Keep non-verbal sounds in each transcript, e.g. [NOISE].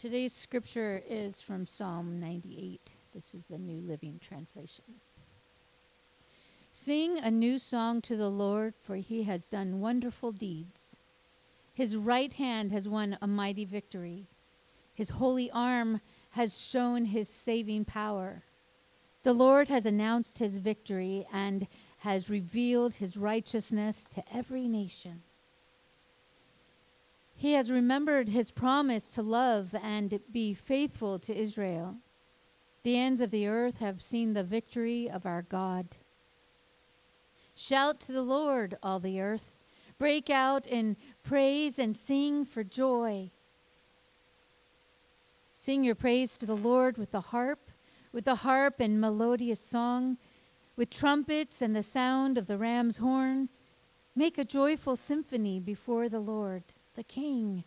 Today's scripture is from Psalm 98. This is the New Living Translation. Sing a new song to the Lord, for he has done wonderful deeds. His right hand has won a mighty victory. His holy arm has shown his saving power. The Lord has announced his victory and has revealed his righteousness to every nation. He has remembered his promise to love and be faithful to Israel. The ends of the earth have seen the victory of our God. Shout to the Lord, all the earth. Break out in praise and sing for joy. Sing your praise to the Lord with the harp, with the harp and melodious song, with trumpets and the sound of the ram's horn. Make a joyful symphony before the Lord the King.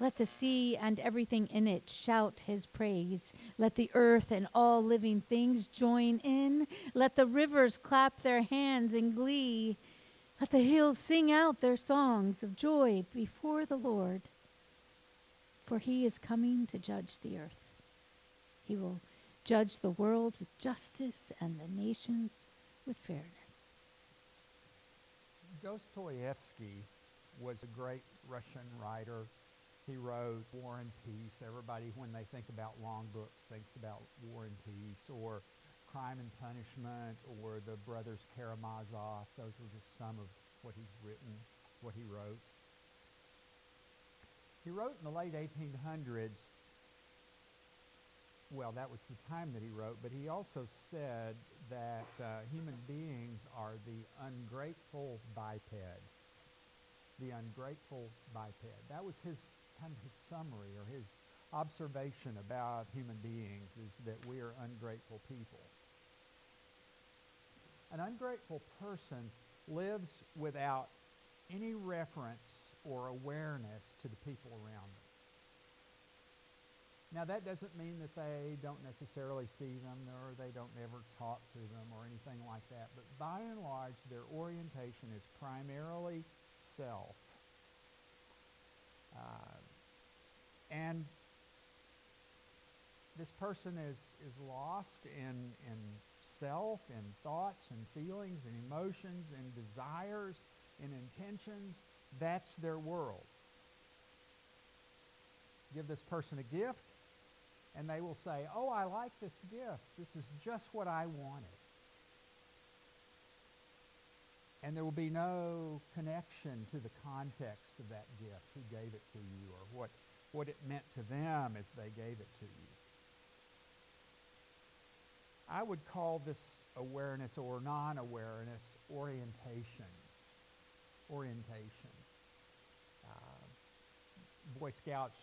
Let the sea and everything in it shout his praise. Let the earth and all living things join in. Let the rivers clap their hands in glee. Let the hills sing out their songs of joy before the Lord. For he is coming to judge the earth. He will judge the world with justice and the nations with fairness. Dostoevsky was a great Russian writer. He wrote War and Peace. Everybody, when they think about long books, thinks about War and Peace or Crime and Punishment or the Brothers Karamazov. Those were just some of what he's written, what he wrote. He wrote in the late 1800s, well, that was the time that he wrote, but he also said that uh, human beings are the ungrateful biped the ungrateful biped. That was his kind of his summary or his observation about human beings is that we are ungrateful people. An ungrateful person lives without any reference or awareness to the people around them. Now, that doesn't mean that they don't necessarily see them or they don't ever talk to them or anything like that. But by and large, their orientation is primarily self. Uh, and this person is, is lost in, in self, in thoughts and feelings and emotions and desires and intentions. That's their world. Give this person a gift, and they will say, Oh, I like this gift. This is just what I wanted. And there will be no connection to the context of that gift, who gave it to you, or what, what it meant to them as they gave it to you. I would call this awareness or non awareness orientation. Orientation. Uh, Boy Scouts,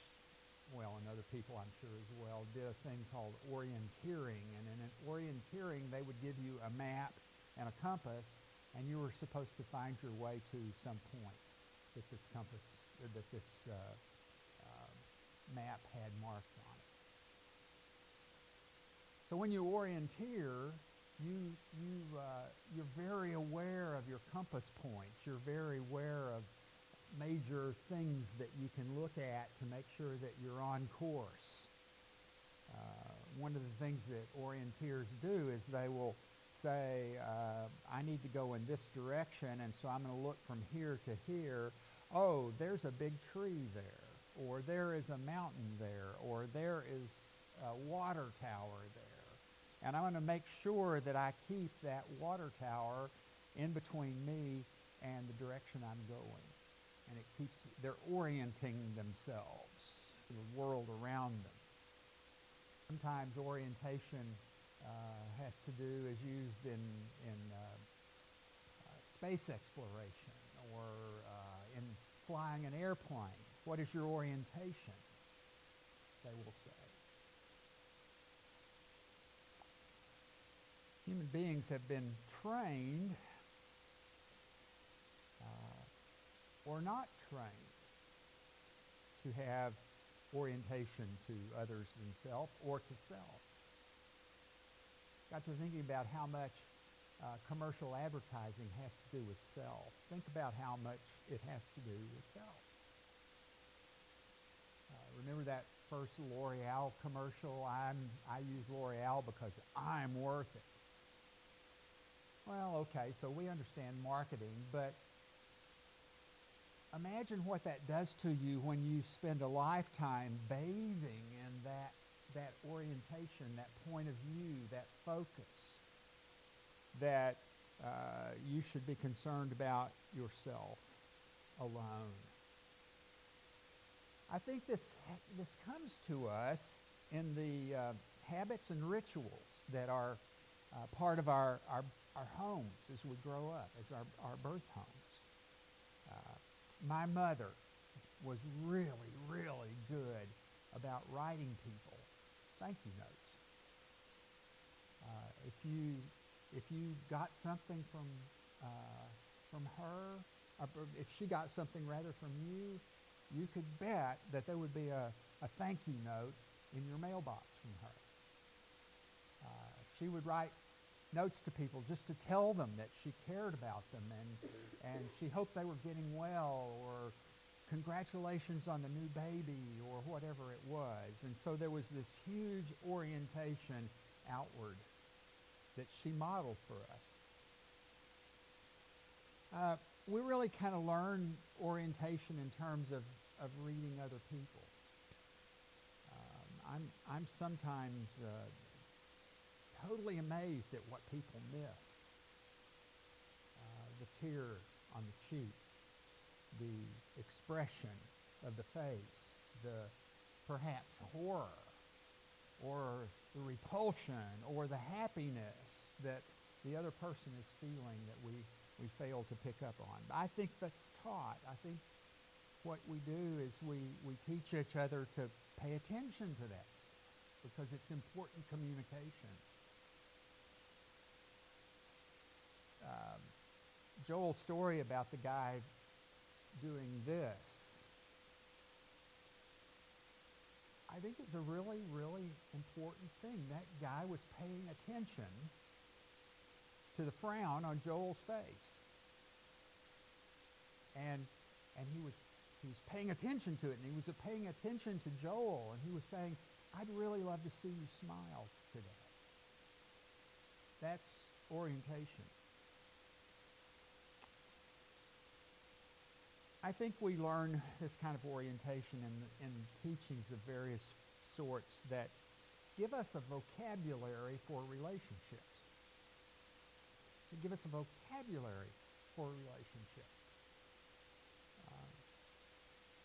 well, and other people I'm sure as well, did a thing called orienteering. And in an orienteering, they would give you a map and a compass and you were supposed to find your way to some point that this compass, that this uh, uh, map had marked on it. So when you orienteer, you, you, uh, you're very aware of your compass points. You're very aware of major things that you can look at to make sure that you're on course. Uh, one of the things that orienteers do is they will say, uh, I need to go in this direction, and so I'm going to look from here to here. Oh, there's a big tree there, or there is a mountain there, or there is a water tower there. And I'm going to make sure that I keep that water tower in between me and the direction I'm going. And it keeps, they're orienting themselves to the world around them. Sometimes orientation has to do is used in, in uh, uh, space exploration or uh, in flying an airplane. What is your orientation? They will say. Human beings have been trained uh, or not trained to have orientation to others than self or to self got to thinking about how much uh, commercial advertising has to do with self. Think about how much it has to do with self. Uh, remember first L'Oreal commercial. I'm, I use L'Oreal because I'm worth it. Well, okay, so we understand marketing, but imagine what that does to you when you spend a lifetime bathing in that, that orientation, that point of view, that focus, that uh, you should be concerned about yourself alone. I think this, this comes to us in the uh, habits and rituals that are uh, part of our, our, our homes as we grow up, as our, our birth homes. Uh, my mother was really, really good about writing people thank you notes. Uh, if you if you got something from uh, from her, or if she got something rather from you, you could bet that there would be a, a thank you note in your mailbox from her. Uh, she would write notes to people just to tell them that she cared about them and, and she hoped they were getting well or congratulations on the new baby or whatever it was. And so there was this huge orientation outward that she modeled for us. Uh, we really kind of learn orientation in terms of, of reading other people. Um, I'm, I'm sometimes uh, totally amazed at what people miss. Uh, the tear on the cheek, the expression of the face, the perhaps horror or the repulsion or the happiness that the other person is feeling that we, we fail to pick up on. I think that's taught. I think what we do is we, we teach each other to pay attention to that because it's important communication. Um, Joel's story about the guy doing this I think it's a really, really important thing. That guy was paying attention to the frown on Joel's face. And, and he, was, he was paying attention to it, and he was paying attention to Joel, and he was saying, I'd really love to see you smile today. That's orientation. I think we learn this kind of orientation in, in teachings of various sorts that give us a vocabulary for relationships. They give us a vocabulary for relationships. Um,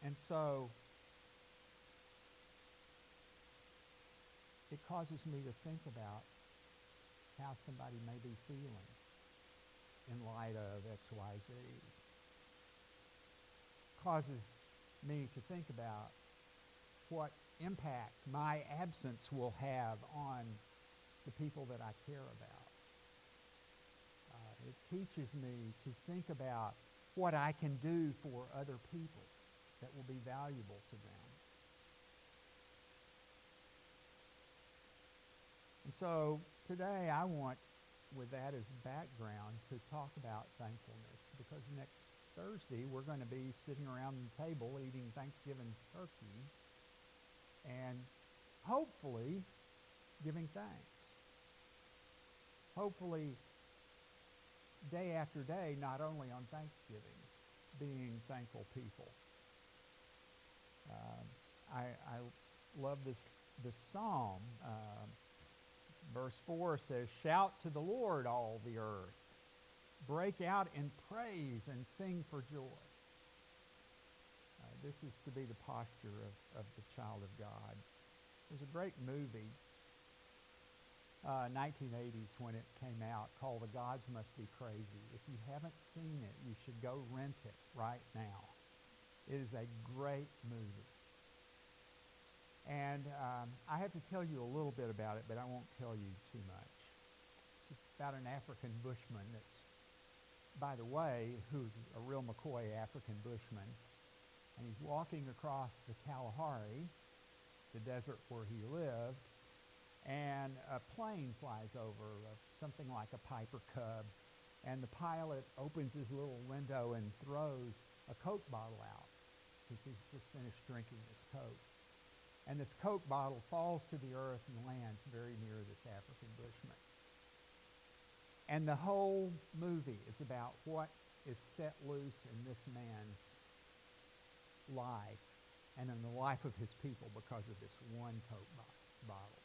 and so it causes me to think about how somebody may be feeling in light of X, Y, Z causes me to think about what impact my absence will have on the people that I care about. Uh, it teaches me to think about what I can do for other people that will be valuable to them. And so today I want, with that as background, to talk about thankfulness because next Thursday, we're going to be sitting around the table eating Thanksgiving turkey and hopefully giving thanks. Hopefully, day after day, not only on Thanksgiving, being thankful people. Uh, I, I love this, this psalm. Uh, verse 4 says, Shout to the Lord, all the earth break out in praise and sing for joy. Uh, this is to be the posture of, of the child of God. There's a great movie, uh, 1980s when it came out, called The Gods Must Be Crazy. If you haven't seen it, you should go rent it right now. It is a great movie. And um, I have to tell you a little bit about it, but I won't tell you too much. It's about an African bushman that's by the way, who's a real McCoy African bushman, and he's walking across the Kalahari, the desert where he lived, and a plane flies over, uh, something like a Piper Cub, and the pilot opens his little window and throws a Coke bottle out because he's just finished drinking his Coke. And this Coke bottle falls to the earth and lands very near this African bushman. And the whole movie is about what is set loose in this man's life and in the life of his people because of this one Coke bottle.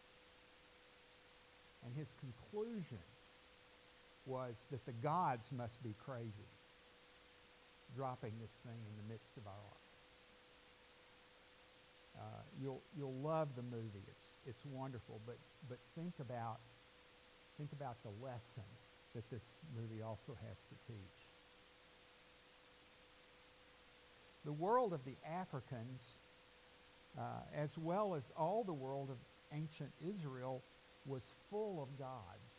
And his conclusion was that the gods must be crazy dropping this thing in the midst of our life. Uh, you'll you'll love the movie. It's it's wonderful, but but think about think about the lesson that this movie also has to teach. The world of the Africans, uh, as well as all the world of ancient Israel, was full of gods.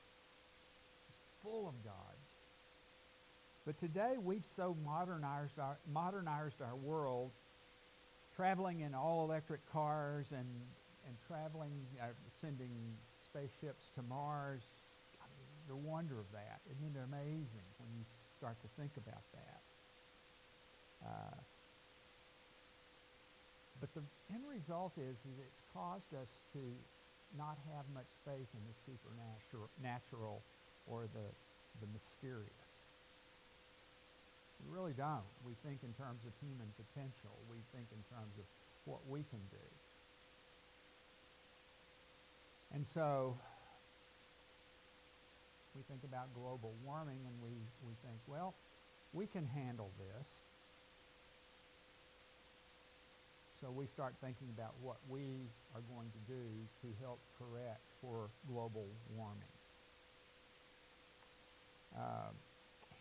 full of gods. But today we've so modernized our, modernized our world, traveling in all electric cars and, and traveling, uh, sending spaceships to Mars. The wonder of that. Isn't it amazing when you start to think about that? Uh, but the end result is, is it's caused us to not have much faith in the supernatural natural or the, the mysterious. We really don't. We think in terms of human potential. We think in terms of what we can do. And so we think about global warming and we, we think, well, we can handle this. So we start thinking about what we are going to do to help correct for global warming. Uh,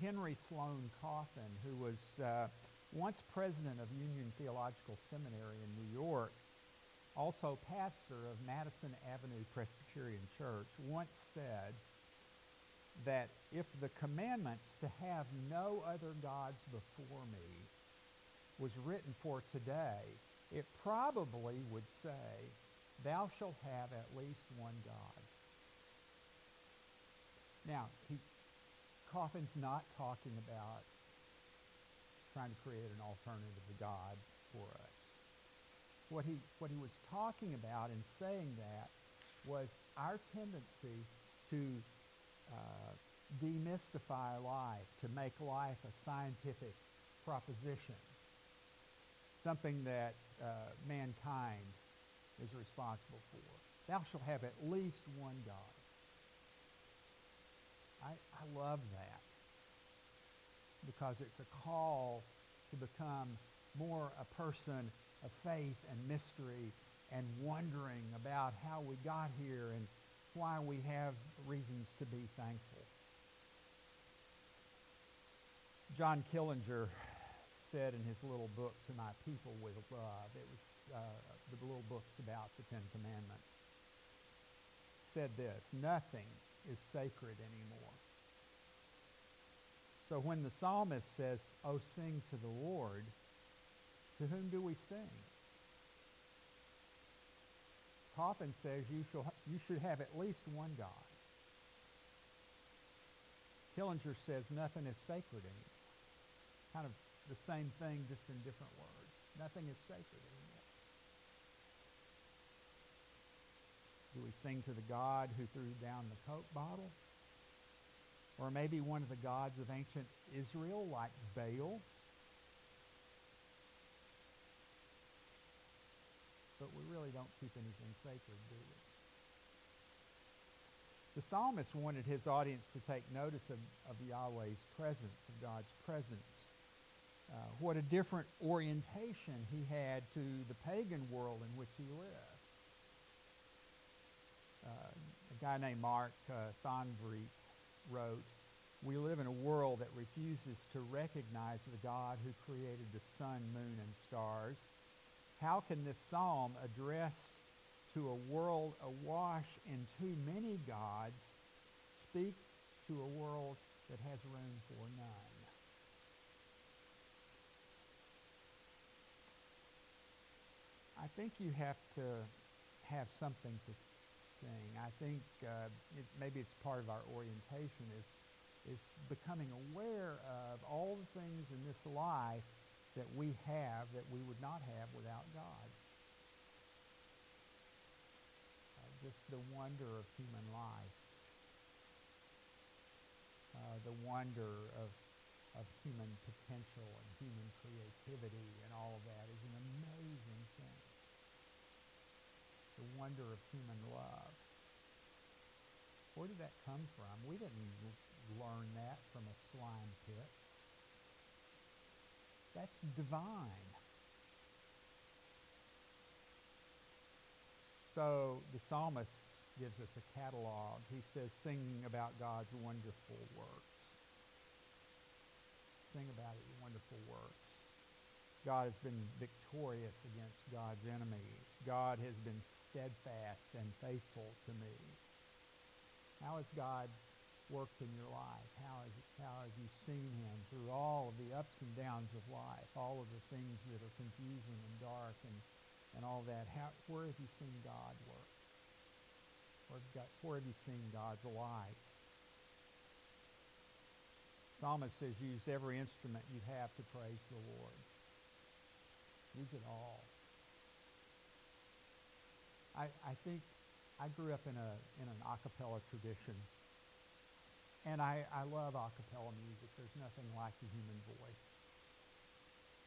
Henry Sloane Coffin, who was uh, once president of Union Theological Seminary in New York, also pastor of Madison Avenue Presbyterian Church, once said that if the commandments to have no other gods before me was written for today, it probably would say, Thou shalt have at least one God. Now, he, Coffin's not talking about trying to create an alternative to God for us. What he, what he was talking about in saying that was our tendency to demystify life, to make life a scientific proposition, something that uh, mankind is responsible for. Thou shalt have at least one God. I, I love that because it's a call to become more a person of faith and mystery and wondering about how we got here and why we have reasons to be thankful. John Killinger said in his little book, To My People with Love, it was uh, the little books about the Ten Commandments, said this, nothing is sacred anymore. So when the psalmist says, Oh, sing to the Lord, to whom do we sing? Coffin says you, shall, you should have at least one God. Killinger says nothing is sacred anymore. Kind of the same thing, just in different words. Nothing is sacred anymore. Do we sing to the God who threw down the Coke bottle? Or maybe one of the gods of ancient Israel, like Baal? But we really don't keep anything sacred, do we? The psalmist wanted his audience to take notice of, of Yahweh's presence, of God's presence. Uh, what a different orientation he had to the pagan world in which he lived. Uh, a guy named Mark uh, wrote, We live in a world that refuses to recognize the God who created the sun, moon, and stars. How can this psalm addressed to a world awash in too many gods speak to a world that has room for none? I think you have to have something to sing. I think uh, it, maybe it's part of our orientation is is becoming aware of all the things in this life that we have that we would not have without God. Just the wonder of human life, uh, the wonder of, of human potential and human creativity and all of that is an amazing thing. The wonder of human love. Where did that come from? We didn't learn that from a slime pit. That's divine. So the psalmist gives us a catalog. He says, singing about God's wonderful works. Sing about your wonderful works. God has been victorious against God's enemies. God has been steadfast and faithful to me. How has God worked in your life? How, how have you seen him through all of the ups and downs of life, all of the things that are confusing and dark and and all that, how, where have you seen God work? Where have, God, where have you seen God's light? Psalmist says, use every instrument you have to praise the Lord. Use it all. I, I think I grew up in a in an a cappella tradition. And I, I love a cappella music. There's nothing like the human voice.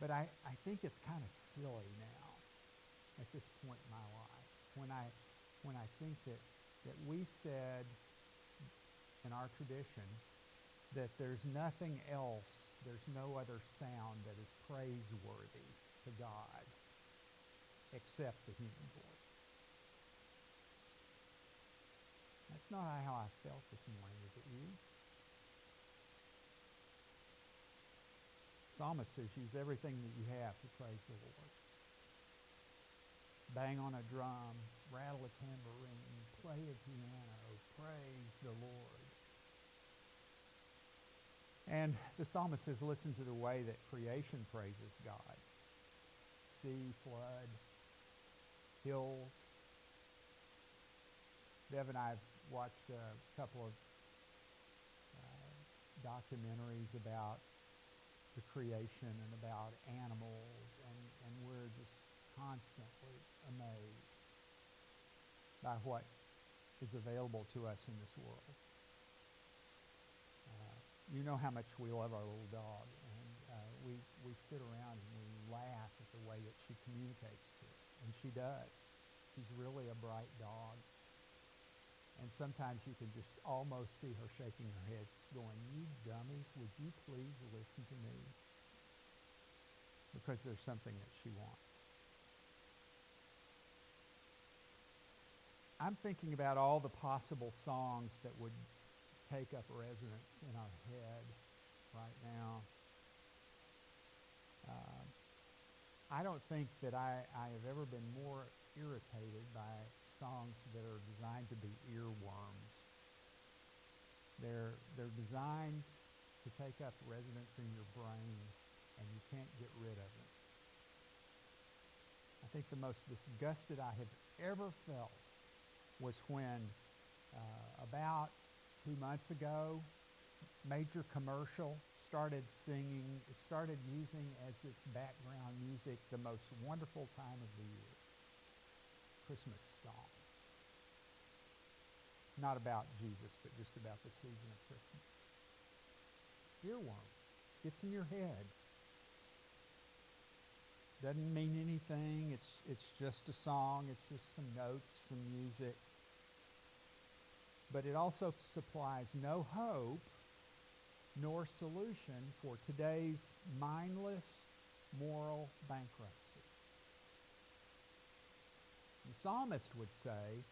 But I, I think it's kind of silly now at this point in my life. When I, when I think that, that we said in our tradition that there's nothing else, there's no other sound that is praiseworthy to God except the human voice. Not how I felt this morning, is it you? Psalmist says, use everything that you have to praise the Lord bang on a drum, rattle a tambourine, play a piano, praise the Lord. And the psalmist says, listen to the way that creation praises God. Sea, flood, hills. Bev and I have watched a couple of uh, documentaries about the creation and about animals, and, and we're just constantly amazed by what is available to us in this world. Uh, you know how much we love our little dog, and uh, we, we sit around and we laugh at the way that she communicates to us, and she does. She's really a bright dog. And sometimes you can just almost see her shaking her head, going, you dummies, would you please listen to me? Because there's something that she wants. I'm thinking about all the possible songs that would take up residence in our head right now. Uh, I don't think that I, I have ever been more irritated by songs that are designed to be earworms. They're, they're designed to take up residence in your brain, and you can't get rid of them. I think the most disgusted I have ever felt was when uh, about two months ago, major commercial started singing, started using as its background music the most wonderful time of the year, Christmas song. Not about Jesus, but just about the season of Christmas. Earworm. Gets in your head. Doesn't mean anything. It's, it's just a song. It's just some notes, some music but it also supplies no hope nor solution for today's mindless moral bankruptcy. The psalmist would say,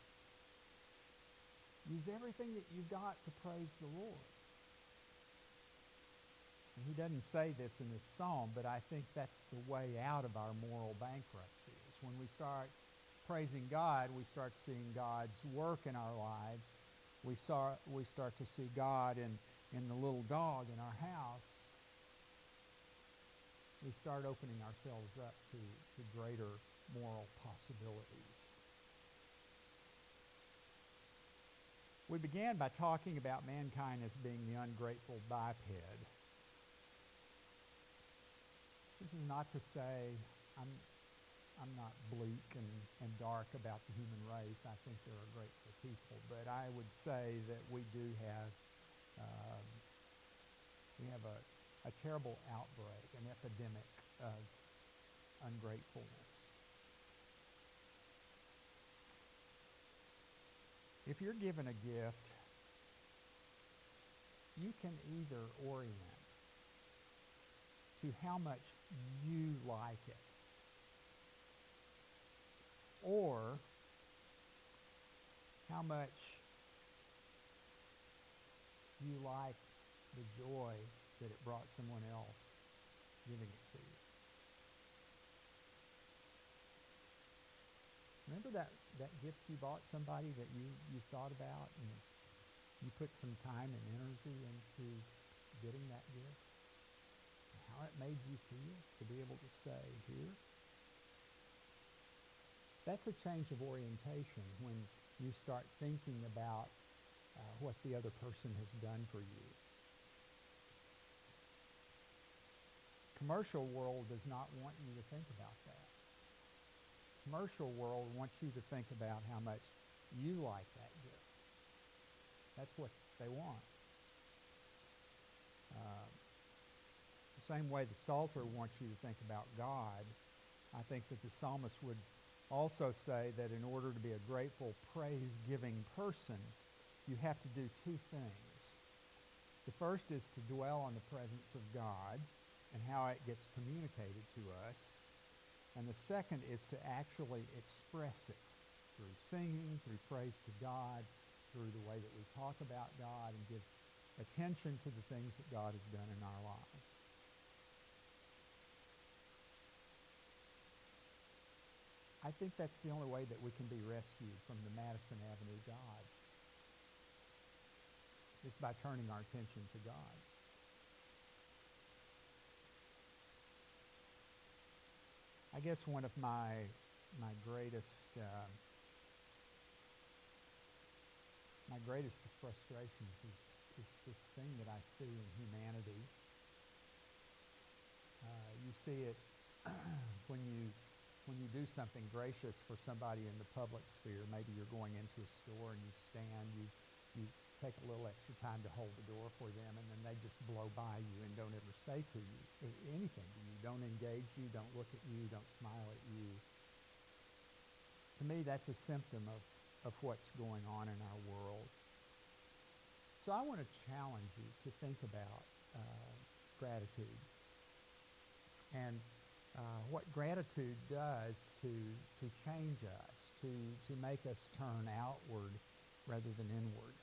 use everything that you've got to praise the Lord. And he doesn't say this in this psalm, but I think that's the way out of our moral bankruptcy. Is when we start praising God, we start seeing God's work in our lives we, saw, we start to see God in, in the little dog in our house, we start opening ourselves up to, to greater moral possibilities. We began by talking about mankind as being the ungrateful biped. This is not to say I'm, I'm not bleak and, and dark about the human race. I think there are grateful people, but I would say that we do have um, we have a, a terrible outbreak, an epidemic of ungratefulness. If you're given a gift, you can either orient to how much you like it or how much you like the joy that it brought someone else giving it to you. Remember that, that gift you bought somebody that you, you thought about and you put some time and energy into getting that gift? How it made you feel to be able to say, here? That's a change of orientation when you start thinking about uh, what the other person has done for you. Commercial world does not want you to think about that. Commercial world wants you to think about how much you like that gift. That's what they want. Uh, the same way the Psalter wants you to think about God, I think that the psalmist would also say that in order to be a grateful, praise-giving person, you have to do two things. The first is to dwell on the presence of God and how it gets communicated to us. And the second is to actually express it through singing, through praise to God, through the way that we talk about God and give attention to the things that God has done in our lives. I think that's the only way that we can be rescued from the Madison Avenue God. Is by turning our attention to God. Guess one of my my greatest uh, my greatest frustrations is, is this thing that I see in humanity. Uh, you see it [CLEARS THROAT] when you when you do something gracious for somebody in the public sphere, maybe you're going into a store and you stand, you, you take a little extra time to hold the door for them, and then they just blow by you and don't ever say to you anything to you, don't engage you, don't look at you, don't smile at you. To me, that's a symptom of, of what's going on in our world. So I want to challenge you to think about uh, gratitude. And uh, what gratitude does to, to change us, to, to make us turn outward rather than inward,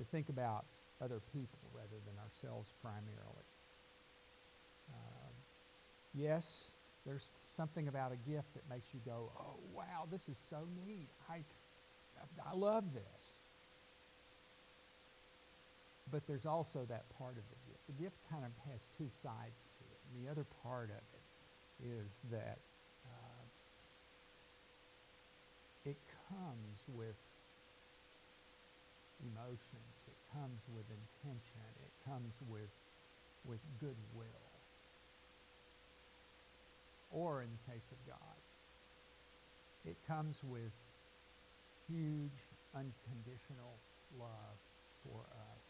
to think about other people rather than ourselves primarily. Uh, yes, there's something about a gift that makes you go, oh, wow, this is so neat. I, I love this. But there's also that part of the gift. The gift kind of has two sides to it. And the other part of it is that uh, it comes with emotions. It comes with intention. It comes with, with goodwill. Or in the case of God, it comes with huge, unconditional love for us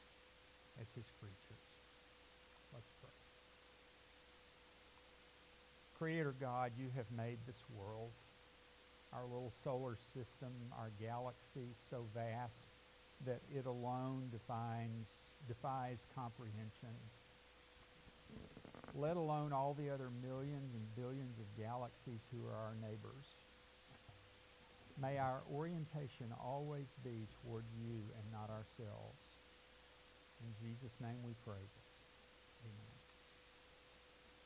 as his creatures. Let's pray. Creator God, you have made this world, our little solar system, our galaxy so vast that it alone defines, defies comprehension, let alone all the other millions and billions of galaxies who are our neighbors. May our orientation always be toward you and not ourselves. In Jesus' name we pray. Amen.